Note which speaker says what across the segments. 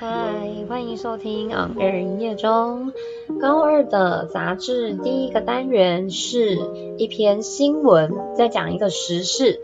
Speaker 1: 嗨，欢迎收听 On Air 营业中。高二的杂志第一个单元是一篇新闻，在讲一个时事。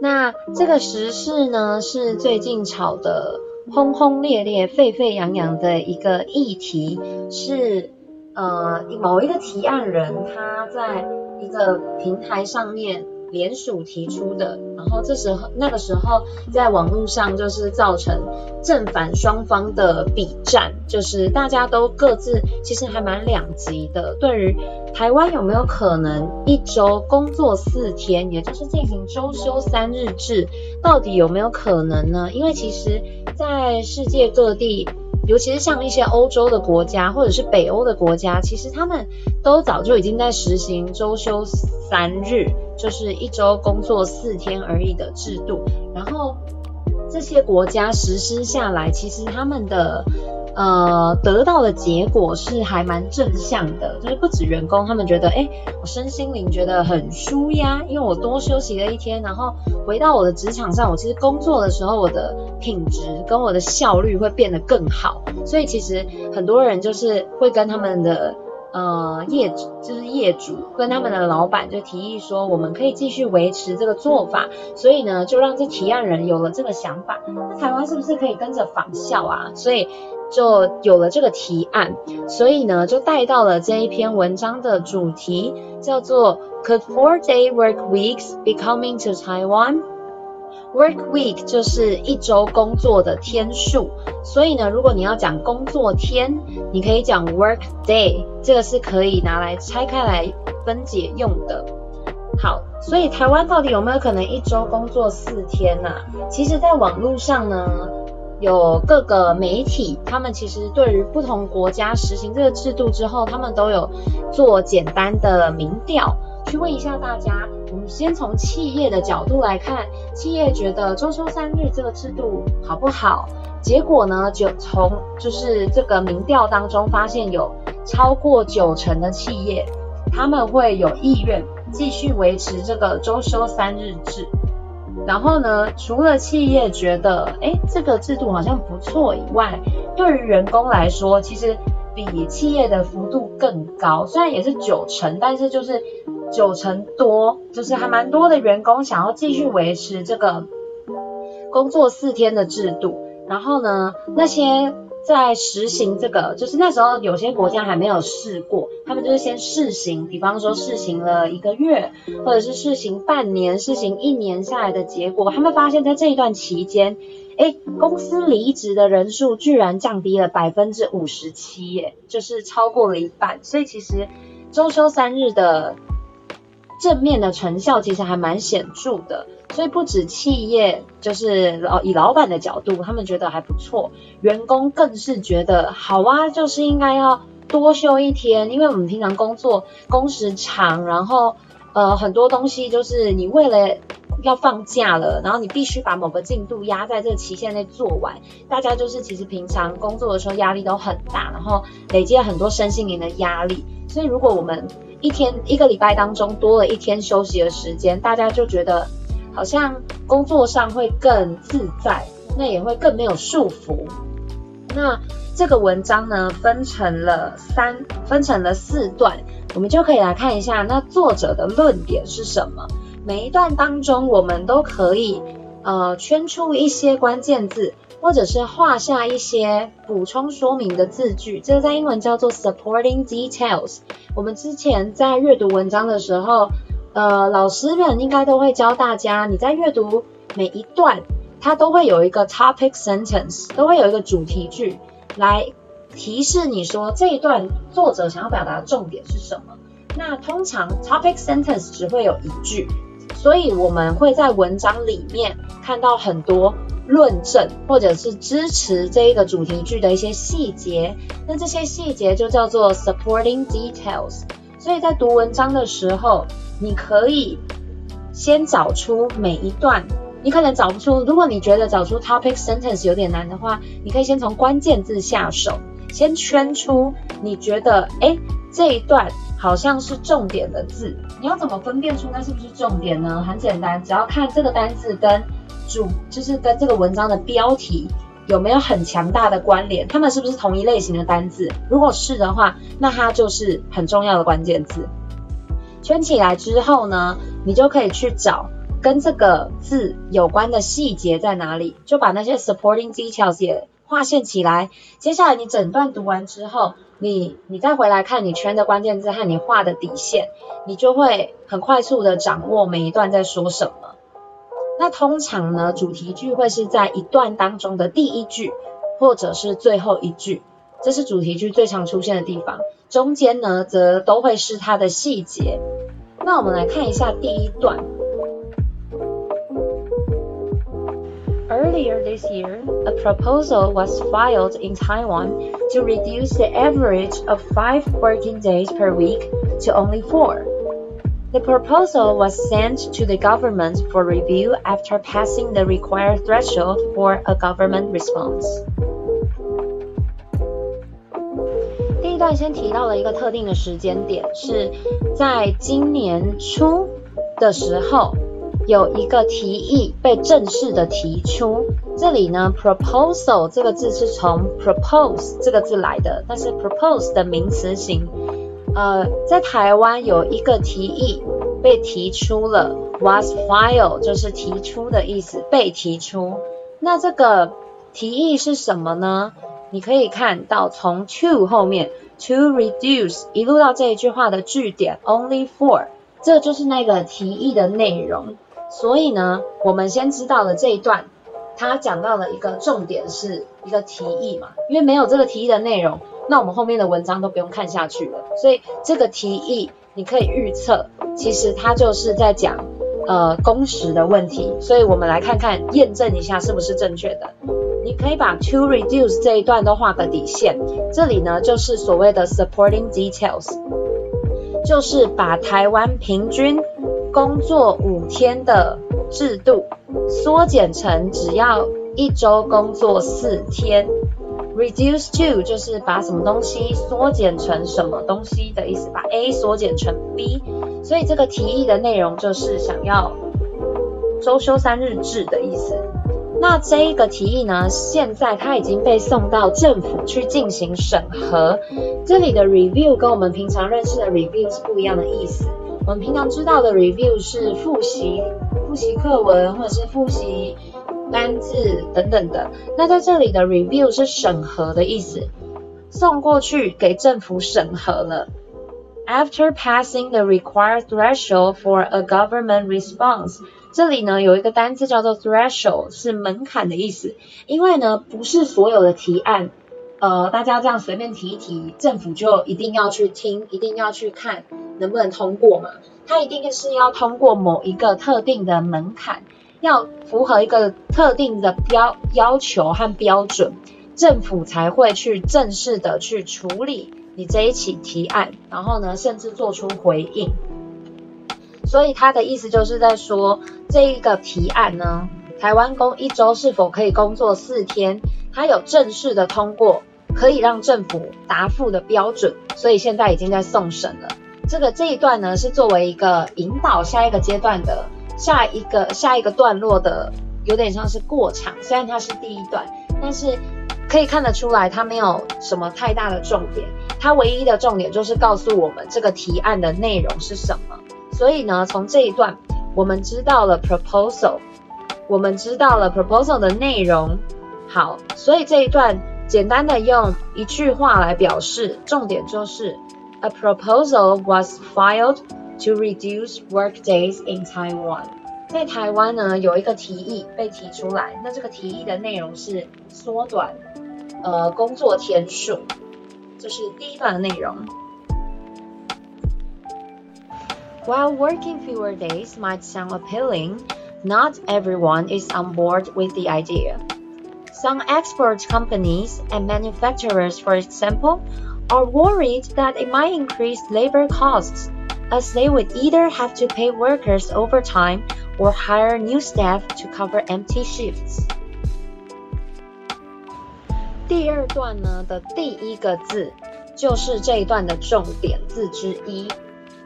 Speaker 1: 那这个时事呢，是最近炒得轰轰烈烈、沸沸扬扬的一个议题，是呃某一个提案人他在一个平台上面。联署提出的，然后这时候那个时候在网络上就是造成正反双方的比战，就是大家都各自其实还蛮两极的。对于台湾有没有可能一周工作四天，也就是进行周休三日制，到底有没有可能呢？因为其实在世界各地。尤其是像一些欧洲的国家，或者是北欧的国家，其实他们都早就已经在实行周休三日，就是一周工作四天而已的制度。然后这些国家实施下来，其实他们的。呃，得到的结果是还蛮正向的，就是不止员工，他们觉得，哎，我身心灵觉得很舒压，因为我多休息了一天，然后回到我的职场上，我其实工作的时候，我的品质跟我的效率会变得更好，所以其实很多人就是会跟他们的。呃，业主就是业主跟他们的老板就提议说，我们可以继续维持这个做法，所以呢，就让这提案人有了这个想法。那台湾是不是可以跟着仿效啊？所以就有了这个提案，所以呢，就带到了这一篇文章的主题，叫做 Could four-day work weeks be coming to Taiwan? Work week 就是一周工作的天数，所以呢，如果你要讲工作天，你可以讲 work day，这个是可以拿来拆开来分解用的。好，所以台湾到底有没有可能一周工作四天呢？其实，在网络上呢，有各个媒体，他们其实对于不同国家实行这个制度之后，他们都有做简单的民调，去问一下大家。先从企业的角度来看，企业觉得周休三日这个制度好不好？结果呢，就从就是这个民调当中发现，有超过九成的企业他们会有意愿继续维持这个周休三日制。然后呢，除了企业觉得诶这个制度好像不错以外，对于员工来说，其实比企业的幅度更高，虽然也是九成，但是就是。九成多，就是还蛮多的员工想要继续维持这个工作四天的制度。然后呢，那些在实行这个，就是那时候有些国家还没有试过，他们就是先试行，比方说试行了一个月，或者是试行半年、试行一年下来的结果，他们发现在这一段期间，哎，公司离职的人数居然降低了百分之五十七，耶，就是超过了一半。所以其实周休三日的。正面的成效其实还蛮显著的，所以不止企业，就是老以老板的角度，他们觉得还不错，员工更是觉得好啊，就是应该要多休一天，因为我们平常工作工时长，然后呃很多东西就是你为了要放假了，然后你必须把某个进度压在这个期限内做完，大家就是其实平常工作的时候压力都很大，然后累积了很多身心灵的压力，所以如果我们一天一个礼拜当中多了一天休息的时间，大家就觉得好像工作上会更自在，那也会更没有束缚。那这个文章呢，分成了三，分成了四段，我们就可以来看一下，那作者的论点是什么。每一段当中，我们都可以呃圈出一些关键字。或者是画下一些补充说明的字句，这个在英文叫做 supporting details。我们之前在阅读文章的时候，呃，老师们应该都会教大家，你在阅读每一段，它都会有一个 topic sentence，都会有一个主题句来提示你说这一段作者想要表达的重点是什么。那通常 topic sentence 只会有一句，所以我们会在文章里面看到很多。论证或者是支持这一个主题句的一些细节，那这些细节就叫做 supporting details。所以在读文章的时候，你可以先找出每一段，你可能找不出，如果你觉得找出 topic sentence 有点难的话，你可以先从关键字下手，先圈出你觉得，诶，这一段好像是重点的字。你要怎么分辨出那是不是重点呢？很简单，只要看这个单字跟主就是跟这个文章的标题有没有很强大的关联？它们是不是同一类型的单字？如果是的话，那它就是很重要的关键字。圈起来之后呢，你就可以去找跟这个字有关的细节在哪里，就把那些 supporting details 也划线起来。接下来你整段读完之后，你你再回来看你圈的关键字和你画的底线，你就会很快速的掌握每一段在说什么。那通常呢，主题句会是在一段当中的第一句，或者是最后一句，这是主题句最常出现的地方。中间呢，则都会是它的细节。那我们来看一下第一段。Earlier this year, a proposal was filed in Taiwan to reduce the average of five working days per week to only four. The proposal was sent to the government for review after passing the required threshold for a government response. 第一段先提到了一个特定的时间点，是在今年初的时候， 有一个提议被正式的提出。这里呢，proposal 这个字是从 propose 这个字来的，但是 propose 的名词型。呃，在台湾有一个提议被提出了，was filed 就是提出的意思，被提出。那这个提议是什么呢？你可以看到从 to 后面 to reduce 一路到这一句话的句点 only for，这就是那个提议的内容。所以呢，我们先知道了这一段，它讲到了一个重点是一个提议嘛，因为没有这个提议的内容。那我们后面的文章都不用看下去了，所以这个提议你可以预测，其实它就是在讲呃工时的问题，所以我们来看看验证一下是不是正确的。你可以把 to reduce 这一段都画个底线，这里呢就是所谓的 supporting details，就是把台湾平均工作五天的制度缩减成只要一周工作四天。Reduce to 就是把什么东西缩减成什么东西的意思，把 A 缩减成 B，所以这个提议的内容就是想要周休三日制的意思。那这一个提议呢，现在它已经被送到政府去进行审核。这里的 review 跟我们平常认识的 review 是不一样的意思。我们平常知道的 review 是复习、复习课文或者是复习。单字等等的，那在这里的 review 是审核的意思，送过去给政府审核了。After passing the required threshold for a government response，这里呢有一个单字叫做 threshold，是门槛的意思。因为呢不是所有的提案，呃，大家这样随便提一提，政府就一定要去听，一定要去看能不能通过嘛？它一定是要通过某一个特定的门槛。要符合一个特定的标要求和标准，政府才会去正式的去处理你这一起提案，然后呢，甚至做出回应。所以他的意思就是在说，这一个提案呢，台湾工一周是否可以工作四天，它有正式的通过，可以让政府答复的标准，所以现在已经在送审了。这个这一段呢，是作为一个引导下一个阶段的。下一个下一个段落的有点像是过场，虽然它是第一段，但是可以看得出来它没有什么太大的重点，它唯一的重点就是告诉我们这个提案的内容是什么。所以呢，从这一段我们知道了 proposal，我们知道了 proposal 的内容。好，所以这一段简单的用一句话来表示，重点就是 a proposal was filed。To reduce work days in Taiwan，在台湾呢有一个提议被提出来，那这个提议的内容是缩短呃工作天数，这是第一段的内容。While working fewer days might sound appealing, not everyone is on board with the idea. Some export companies and manufacturers, for example, are worried that it might increase labor costs. As they would either have to pay workers overtime or hire new staff to cover empty shifts. 第二段呢的第一个字就是这一段的重点字之一。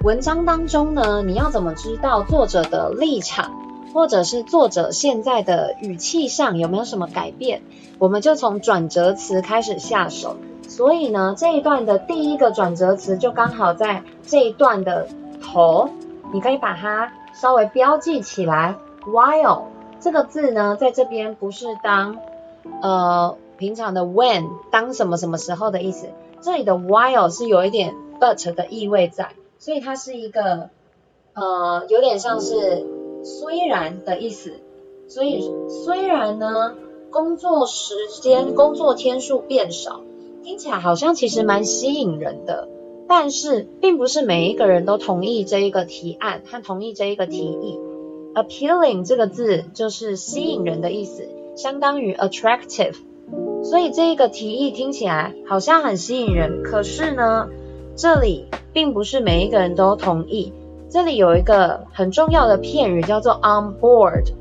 Speaker 1: 文章当中呢，你要怎么知道作者的立场， 或者是作者现在的语气上有没有什么改变，我们就从转折词开始下手。所以呢，这一段的第一个转折词就刚好在这一段的头，你可以把它稍微标记起来。While 这个字呢，在这边不是当呃平常的 when 当什么什么时候的意思，这里的 while 是有一点 but 的意味在，所以它是一个呃有点像是虽然的意思。所以虽然呢，工作时间、工作天数变少，听起来好像其实蛮吸引人的，但是并不是每一个人都同意这一个提案和同意这一个提议。Appealing 这个字就是吸引人的意思，相当于 attractive，所以这一个提议听起来好像很吸引人，可是呢，这里并不是每一个人都同意。这里有一个很重要的片语叫做 on board，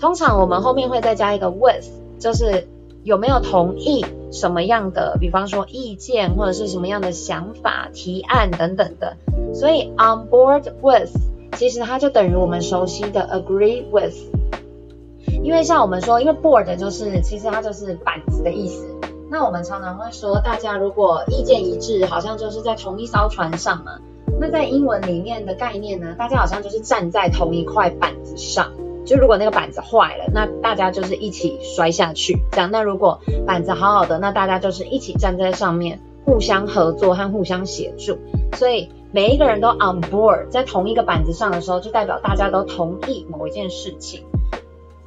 Speaker 1: 通常我们后面会再加一个 with，就是有没有同意什么样的，比方说意见或者是什么样的想法、提案等等的，所以 on board with。其实它就等于我们熟悉的 agree with，因为像我们说，因为 board 就是其实它就是板子的意思。那我们常常会说，大家如果意见一致，好像就是在同一艘船上嘛。那在英文里面的概念呢，大家好像就是站在同一块板子上。就如果那个板子坏了，那大家就是一起摔下去。这样，那如果板子好好的，那大家就是一起站在上面，互相合作和互相协助。所以。每一个人都 on board，在同一个板子上的时候，就代表大家都同意某一件事情。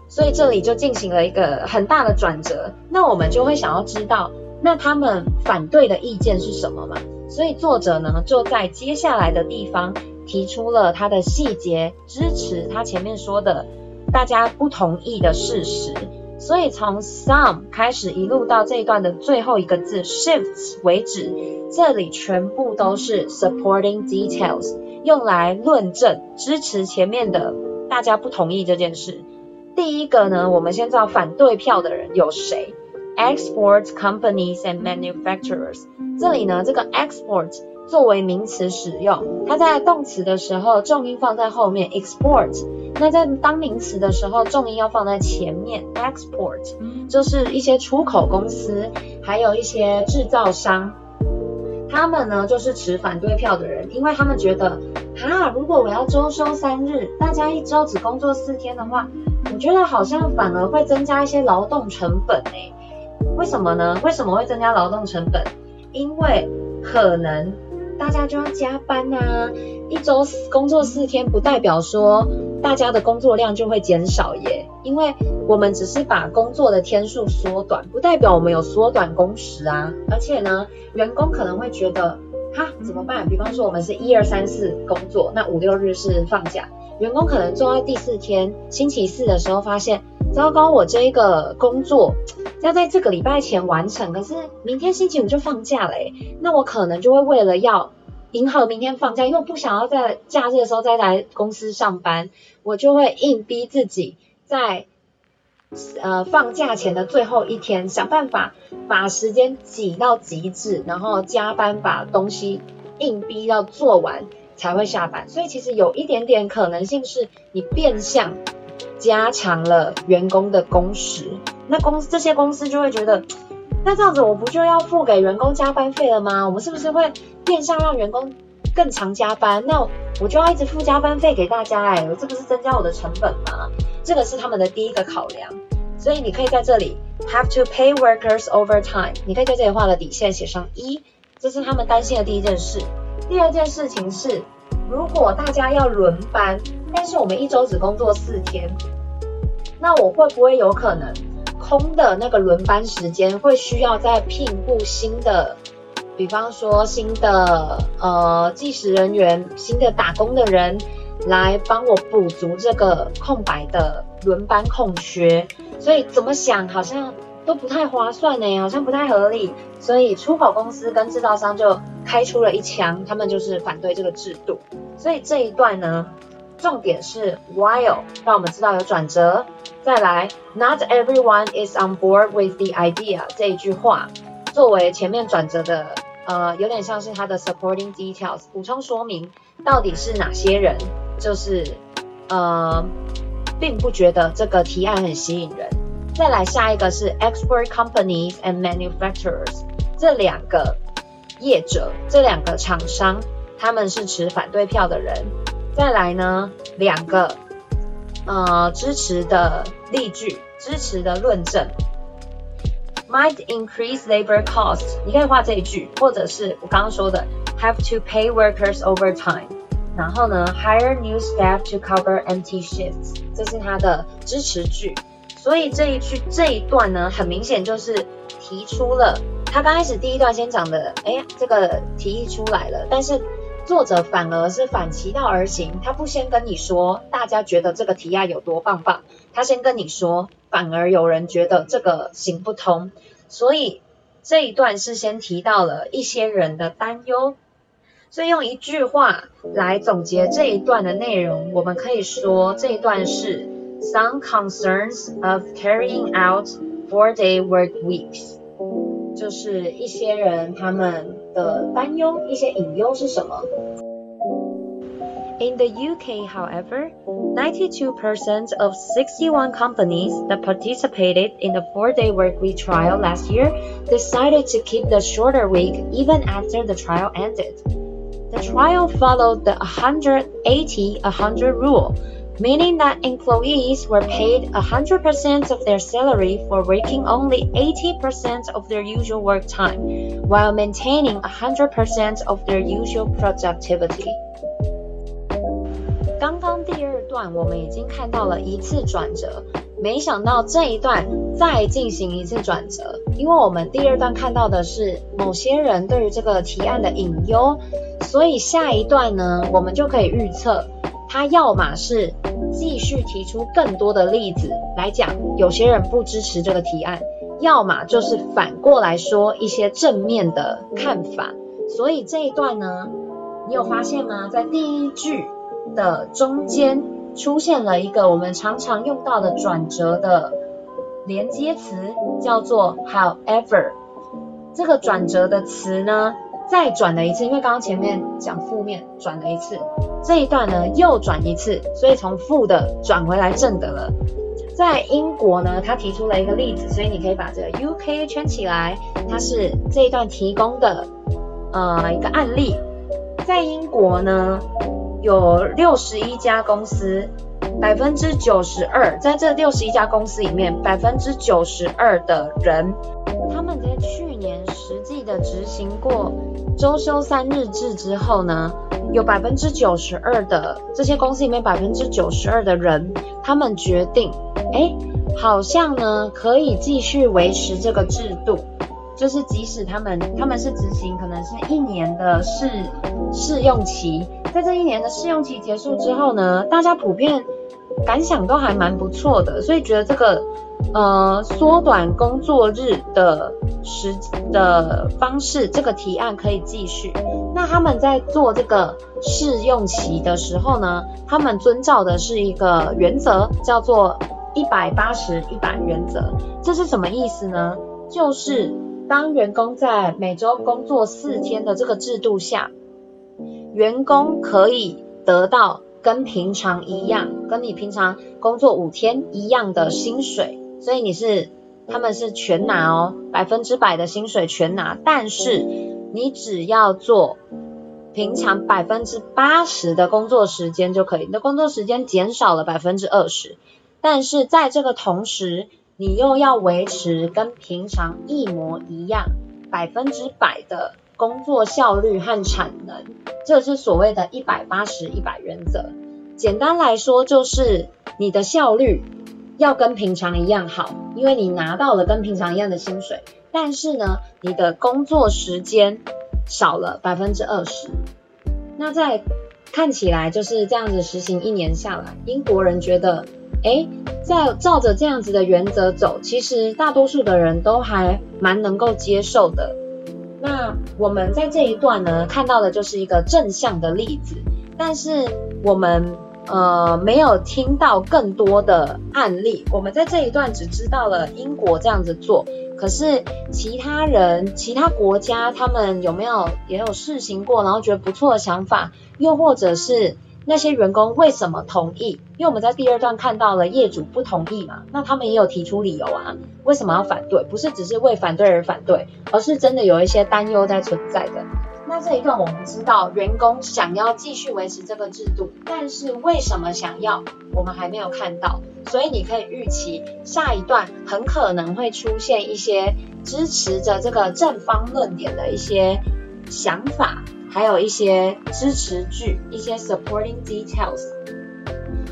Speaker 1: 所以这里就进行了一个很大的转折。那我们就会想要知道，那他们反对的意见是什么嘛？所以作者呢，就在接下来的地方提出了他的细节，支持他前面说的大家不同意的事实。所以从 some 开始一路到这一段的最后一个字 shifts 为止，这里全部都是 supporting details，用来论证支持前面的大家不同意这件事。第一个呢，我们先知道反对票的人有谁？export companies and manufacturers。这里呢，这个 export 作为名词使用，它在动词的时候重音放在后面 export。那在当名词的时候，重音要放在前面，export 就是一些出口公司，还有一些制造商，他们呢就是持反对票的人，因为他们觉得，哈，如果我要周休三日，大家一周只工作四天的话，我觉得好像反而会增加一些劳动成本诶。为什么呢？为什么会增加劳动成本？因为可能大家就要加班啊，一周工作四天不代表说。大家的工作量就会减少耶，因为我们只是把工作的天数缩短，不代表我们有缩短工时啊。而且呢，员工可能会觉得，哈，怎么办？比方说我们是一二三四工作，那五六日是放假，员工可能做到第四天，星期四的时候发现，糟糕，我这一个工作要在这个礼拜前完成，可是明天星期五就放假了耶，那我可能就会为了要。迎合明天放假，因为我不想要在假日的时候再来公司上班，我就会硬逼自己在呃放假前的最后一天，想办法把时间挤到极致，然后加班把东西硬逼要做完才会下班。所以其实有一点点可能性是你变相加长了员工的工时，那公司这些公司就会觉得。那这样子我不就要付给员工加班费了吗？我们是不是会变相让员工更常加班？那我就要一直付加班费给大家哎，我这不是增加我的成本吗？这个是他们的第一个考量。所以你可以在这里 have to pay workers overtime，你可以在这里画个底线，写上一，这是他们担心的第一件事。第二件事情是，如果大家要轮班，但是我们一周只工作四天，那我会不会有可能？空的那个轮班时间会需要再聘雇新的，比方说新的呃计时人员、新的打工的人来帮我补足这个空白的轮班空缺，所以怎么想好像都不太划算呢，好像不太合理，所以出口公司跟制造商就开出了一枪，他们就是反对这个制度，所以这一段呢。重点是 while，让我们知道有转折。再来，Not everyone is on board with the idea 这一句话，作为前面转折的，呃，有点像是它的 supporting details，补充说明到底是哪些人，就是呃并不觉得这个提案很吸引人。再来下一个是 export companies and manufacturers，这两个业者，这两个厂商，他们是持反对票的人。再来呢，两个呃支持的例句，支持的论证。Might increase labor costs，你可以画这一句，或者是我刚刚说的，have to pay workers overtime。然后呢，hire new staff to cover empty shifts，这是它的支持句。所以这一句这一段呢，很明显就是提出了他刚开始第一段先讲的，哎，这个提议出来了，但是作者反而是反其道而行，他不先跟你说大家觉得这个提案有多棒棒，他先跟你说。反而有人觉得这个行不通，所以这一段是先提到了一些人的担忧，所以用一句话来总结这一段的内容，我们可以说这一段是 some concerns of carrying out four-day work weeks，就是一些人他们的担忧，一些隐忧是什么？In the UK, however, 92% of 61 companies that participated in the four-day workweek trial last year decided to keep the shorter week even after the trial ended. The trial followed the 180-100 rule, meaning that employees were paid 100% of their salary for working only 80% of their usual work time, while maintaining 100% of their usual productivity. 刚刚第二段我们已经看到了一次转折，没想到这一段再进行一次转折，因为我们第二段看到的是某些人对于这个提案的隐忧，所以下一段呢，我们就可以预测， 他要么是继续提出更多的例子来讲，有些人不支持这个提案，要么就是反过来说一些正面的看法，所以这一段呢，你有发现吗？在第一句。的中间出现了一个我们常常用到的转折的连接词，叫做 however。这个转折的词呢，再转了一次，因为刚刚前面讲负面转了一次，这一段呢又转一次，所以从负的转回来正的了。在英国呢，他提出了一个例子，所以你可以把这个 UK 圈起来，它是这一段提供的呃一个案例。在英国呢。有六十一家公司，百分之九十二，在这六十一家公司里面，百分之九十二的人，他们在去年的执行过周休三日制之后呢，有百分之九十二的这些公司里面，百分之九十二的人，他们决定，哎，好像呢可以继续维持这个制度。就是即使他们他们是执行可能是一年的试试用期，在这一年的试用期结束之后呢，大家普遍感想都还蛮不错的，所以觉得这个呃缩短工作日的时的方式，这个提案可以继续。那他们在做这个试用期的时候呢，他们遵照的是一个原则，叫做一百八十一百原则。这是什么意思呢？就是。当员工在每周工作四天的这个制度下，员工可以得到跟平常一样，跟你平常工作五天一样的薪水，所以你是他们是全拿哦，百分之百的薪水全拿，但是你只要做平常百分之八十的工作时间就可以，你的工作时间减少了百分之二十，但是在这个同时。你又要维持跟平常一模一样，百分之百的工作效率和产能，这是所谓的一百八十一百原则。简单来说，就是你的效率要跟平常一样好，因为你拿到了跟平常一样的薪水，但是呢，你的工作时间少了百分之二十。那在看起来就是这样子实行一年下来，英国人觉得。诶，在照着这样子的原则走，其实大多数的人都还蛮能够接受的。那我们在这一段呢，看到的就是一个正向的例子，但是我们呃没有听到更多的案例。我们在这一段只知道了英国这样子做，可是其他人、其他国家他们有没有也有试行过，然后觉得不错的想法，又或者是？那些员工为什么同意？因为我们在第二段看到了业主不同意嘛，那他们也有提出理由啊，为什么要反对？不是只是为反对而反对，而是真的有一些担忧在存在的。那这一段我们知道，员工想要继续维持这个制度，但是为什么想要，我们还没有看到。所以你可以预期下一段很可能会出现一些支持着这个正方论点的一些想法。还有一些支持句，一些 supporting details。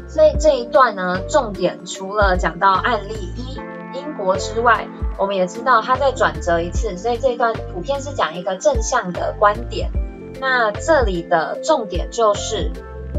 Speaker 1: 所以这一段呢，重点除了讲到案例一英国之外，我们也知道它再转折一次，所以这一段普遍是讲一个正向的观点。那这里的重点就是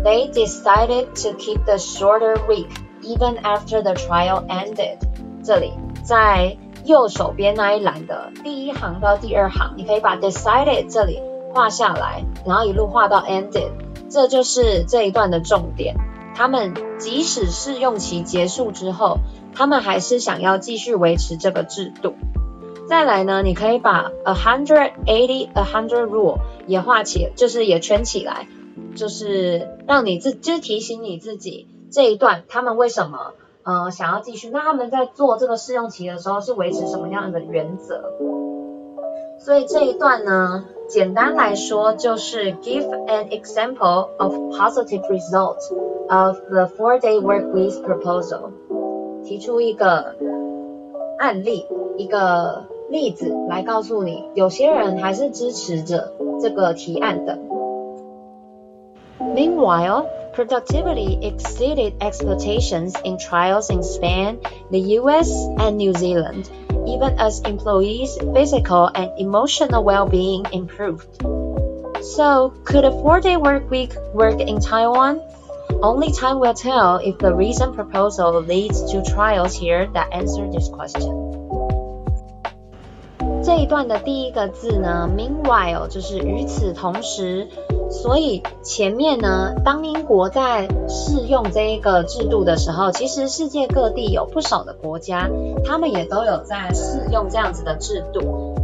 Speaker 1: ，they decided to keep the shorter week even after the trial ended。这里在右手边那一栏的第一行到第二行，你可以把 decided 这里。画下来，然后一路画到 ended，这就是这一段的重点。他们即使试用期结束之后，他们还是想要继续维持这个制度。再来呢，你可以把 a hundred eighty a hundred rule 也画起，就是也圈起来，就是让你自就是提醒你自己这一段他们为什么呃想要继续。那他们在做这个试用期的时候是维持什么样的原则？所以这一段呢，简单来说就是 give an example of positive results of the four-day work week proposal，提出一个案例，一个例子来告诉你，有些人还是支持着这个提案的。Meanwhile, productivity exceeded expectations in trials in Spain, the US, and New Zealand. Even as employees' physical and emotional well-being improved. So, could a four-day work week work in Taiwan? Only time will tell if the recent proposal leads to trials here that answer this question. 这一段的第一个字呢，meanwhile 就是与此同时。 所以前面呢，当英国在试用这一个制度的时候，其实世界各地有不少的国家，他们也都有在试用这样子的制度。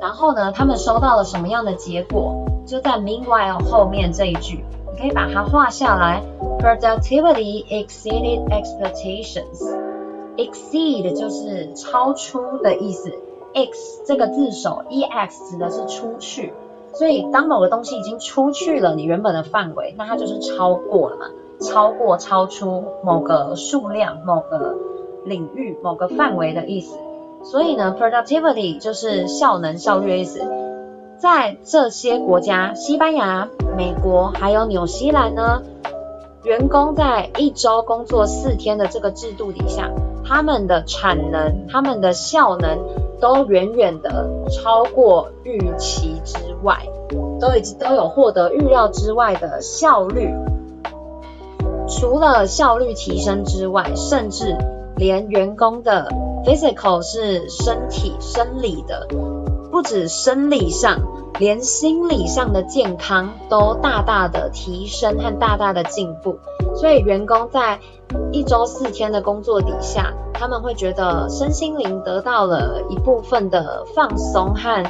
Speaker 1: 然后呢，他们收到了什么样的结果？就在 meanwhile 后面这一句，你可以把它画下来。Productivity exceeded expectations。exceed 就是超出的意思。X 这个字首，ex 指的是出去。所以，当某个东西已经出去了你原本的范围，那它就是超过了嘛，超过、超出某个数量、某个领域、某个范围的意思。所以呢，productivity 就是效能、效率的意思。在这些国家，西班牙、美国还有纽西兰呢，员工在一周工作四天的这个制度底下，他们的产能、他们的效能都远远的超过预期之外，都已经都有获得预料之外的效率。除了效率提升之外，甚至连员工的 physical 是身体生理的，不止生理上，连心理上的健康都大大的提升和大大的进步。所以员工在一周四天的工作底下，他们会觉得身心灵得到了一部分的放松和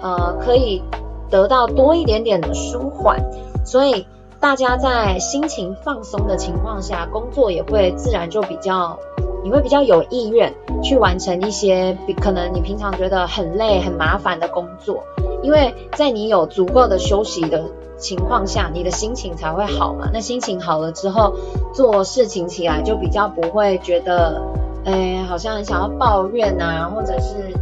Speaker 1: 呃可以。得到多一点点的舒缓，所以大家在心情放松的情况下，工作也会自然就比较，你会比较有意愿去完成一些比可能你平常觉得很累、很麻烦的工作，因为在你有足够的休息的情况下，你的心情才会好嘛。那心情好了之后，做事情起来就比较不会觉得，哎，好像很想要抱怨啊，或者是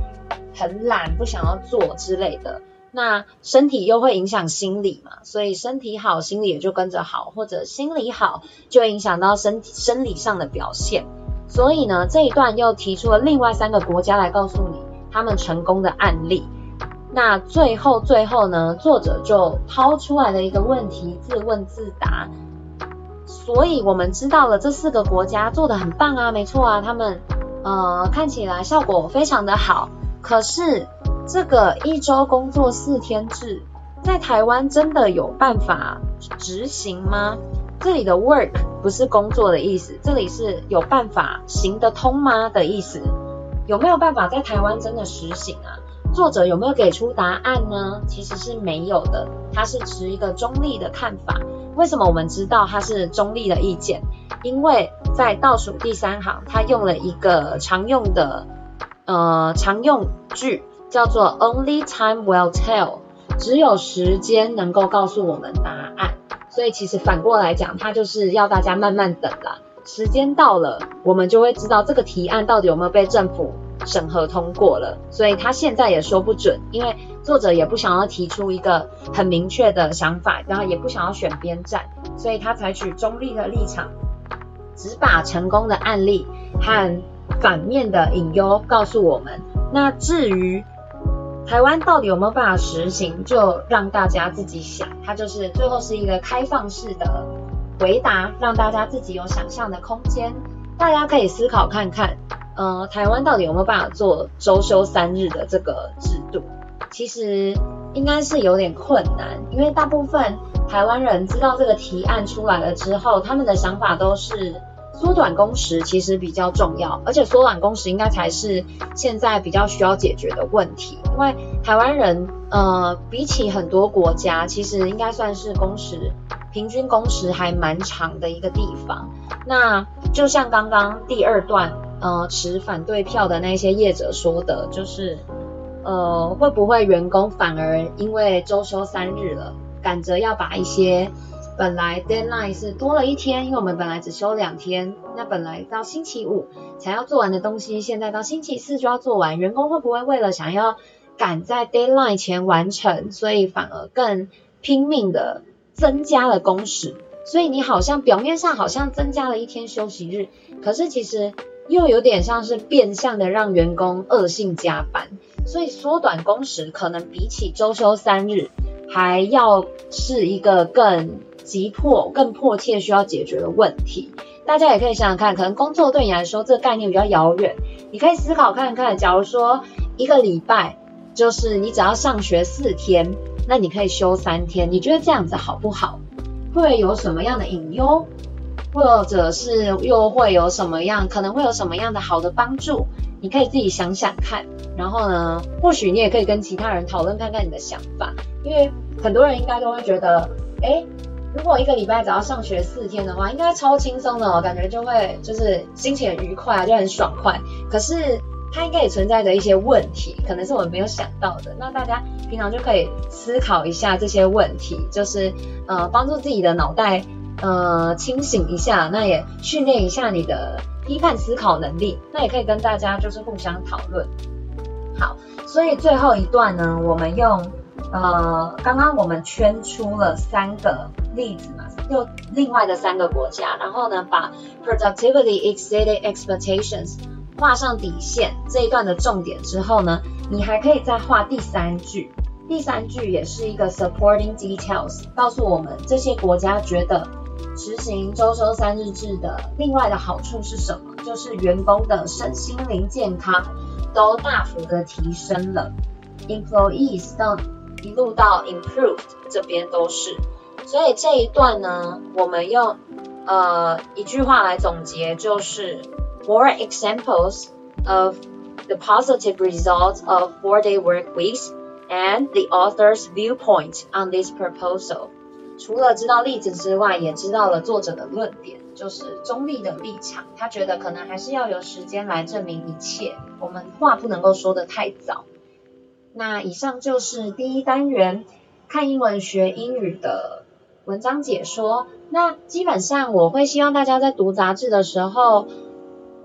Speaker 1: 很懒，不想要做之类的。那身体又会影响心理嘛，所以身体好，心理也就跟着好，或者心理好，就影响到身体生理上的表现。所以呢，这一段又提出了另外三个国家来告诉你他们成功的案例。那最后最后呢，作者就抛出来的一个问题，自问自答。所以我们知道了这四个国家做的很棒啊，没错啊，他们呃看起来效果非常的好，可是。这个一周工作四天制，在台湾真的有办法执行吗？这里的 work 不是工作的意思，这里是有办法行得通吗的意思？有没有办法在台湾真的实行啊？作者有没有给出答案呢？其实是没有的，他是持一个中立的看法。为什么我们知道它是中立的意见？因为在倒数第三行，它用了一个常用的呃常用句，叫做 “Only time will tell”，只有时间能够告诉我们答案。所以其实反过来讲，它就是要大家慢慢等啦。时间到了，我们就会知道这个提案到底有没有被政府审核通过了。所以他现在也说不准，因为作者也不想要提出一个很明确的想法，然后也不想要选边站，所以他采取中立的立场，只把成功的案例和反面的隐忧告诉我们。那至于台湾到底有没有办法实行，就让大家自己想。它就是最后是一个开放式的。回答让大家自己有想象的空间，大家可以思考看看，呃，台湾到底有没有办法做周休三日的这个制度？其实应该是有点困难，因为大部分台湾人知道这个提案出来了之后，他们的想法都是缩短工时其实比较重要，而且缩短工时应该才是现在比较需要解决的问题，因为台湾人呃比起很多国家，其实应该算是工时。平均工时还蛮长的一个地方，那就像刚刚第二段，呃，持反对票的那些业者说的，就是，呃，会不会员工反而因为周休三日了，赶着要把一些本来 deadline 是多了一天，因为我们本来只休两天，那本来到星期五才要做完的东西，现在到星期四就要做完，员工会不会为了想要赶在 deadline 前完成，所以反而更拼命的？增加了工时，所以你好像表面上好像增加了一天休息日，可是其实又有点像是变相的让员工恶性加班，所以缩短工时可能比起周休三日还要是一个更急迫、更迫切需要解决的问题。大家也可以想想看，可能工作对你来说这个概念比较遥远，你可以思考看看，假如说一个礼拜就是你只要上学四天。那你可以休三天，你觉得这样子好不好？会有什么样的隐忧，或者是又会有什么样，可能会有什么样的好的帮助？你可以自己想想看。然后呢，或许你也可以跟其他人讨论看看你的想法，因为很多人应该都会觉得，诶，如果一个礼拜只要上学四天的话，应该超轻松的哦，感觉就会就是心情很愉快，就很爽快。可是。它应该也存在着一些问题，可能是我们没有想到的。那大家平常就可以思考一下这些问题，就是呃帮助自己的脑袋呃清醒一下，那也训练一下你的批判思考能力。那也可以跟大家就是互相讨论。好，所以最后一段呢，我们用呃刚刚我们圈出了三个例子嘛，就另外的三个国家，然后呢把 productivity exceeded expectations。画上底线这一段的重点之后呢，你还可以再画第三句。第三句也是一个 supporting details，告诉我们这些国家觉得实行周休三日制的另外的好处是什么？就是员工的身心灵健康都大幅的提升了，employees 到一路到 improved 这边都是。所以这一段呢，我们用呃一句话来总结，就是。More examples of the positive results of four-day work weeks and the author's viewpoint on this proposal。除了知道例子之外，也知道了作者的论点，就是中立的立场。他觉得可能还是要有时间来证明一切，我们话不能够说得太早。那以上就是第一单元看英文学英语的文章解说。那基本上我会希望大家在读杂志的时候。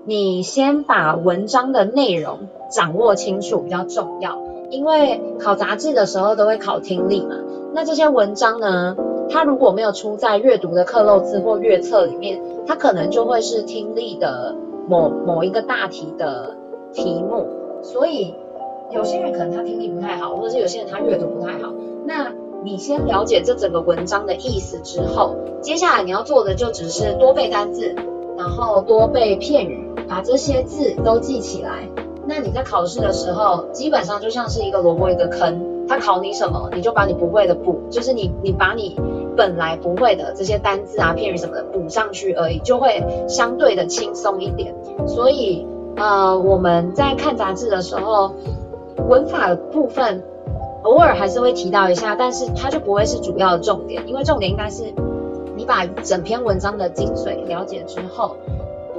Speaker 1: 你先把文章的内容掌握清楚比较重要，因为考杂志的时候都会考听力嘛。那这些文章呢，它如果没有出在阅读的课漏字或阅册里面，它可能就会是听力的某某一个大题的题目。所以有些人可能他听力不太好，或者是有些人他阅读不太好。那你先了解这整个文章的意思之后，接下来你要做的就只是多背单字，然后多背片语。把这些字都记起来，那你在考试的时候，基本上就像是一个萝卜一个坑，他考你什么，你就把你不会的补，就是你你把你本来不会的这些单字啊、片语什么的补上去而已，就会相对的轻松一点。所以，呃，我们在看杂志的时候，文法的部分偶尔还是会提到一下，但是它就不会是主要的重点，因为重点应该是你把整篇文章的精髓了解之后，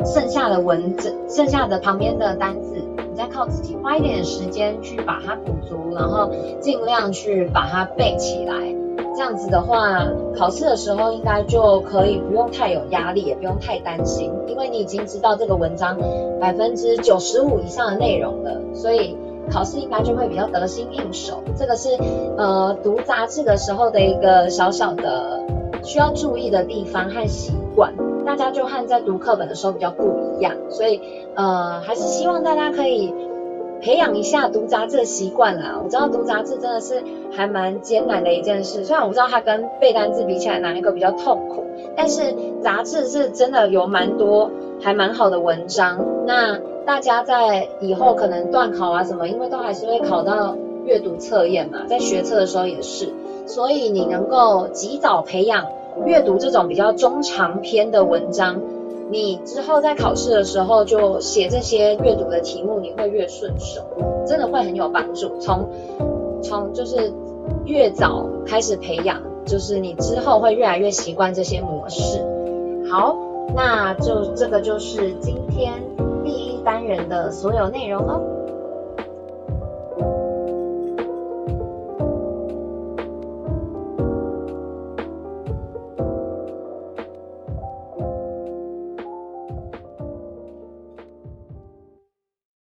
Speaker 1: 剩下的文字，剩下的旁边的单字，你再靠自己花一点点时间去把它补足，然后尽量去把它背起来。这样子的话，考试的时候应该就可以不用太有压力，也不用太担心，因为你已经知道这个文章百分之九十五以上的内容了，所以考试应该就会比较得心应手。这个是呃读杂志的时候的一个小小的需要注意的地方和习惯，大家就和在读课本的时候比较不一样，所以呃还是希望大家可以。培养一下读杂志的习惯啦。我知道读杂志真的是还蛮艰难的一件事，虽然我不知道它跟背单词比起来哪一个比较痛苦，但是杂志是真的有蛮多还蛮好的文章。那大家在以后可能段考啊什么，因为都还是会考到阅读测验嘛，在学测的时候也是，所以你能够及早培养阅读这种比较中长篇的文章。你之后在考试的时候就写这些阅读的题目，你会越顺手，真的会很有帮助。从从就是越早开始培养，就是你之后会越来越习惯这些模式。好，那就这个就是今天单人的所有内容哦。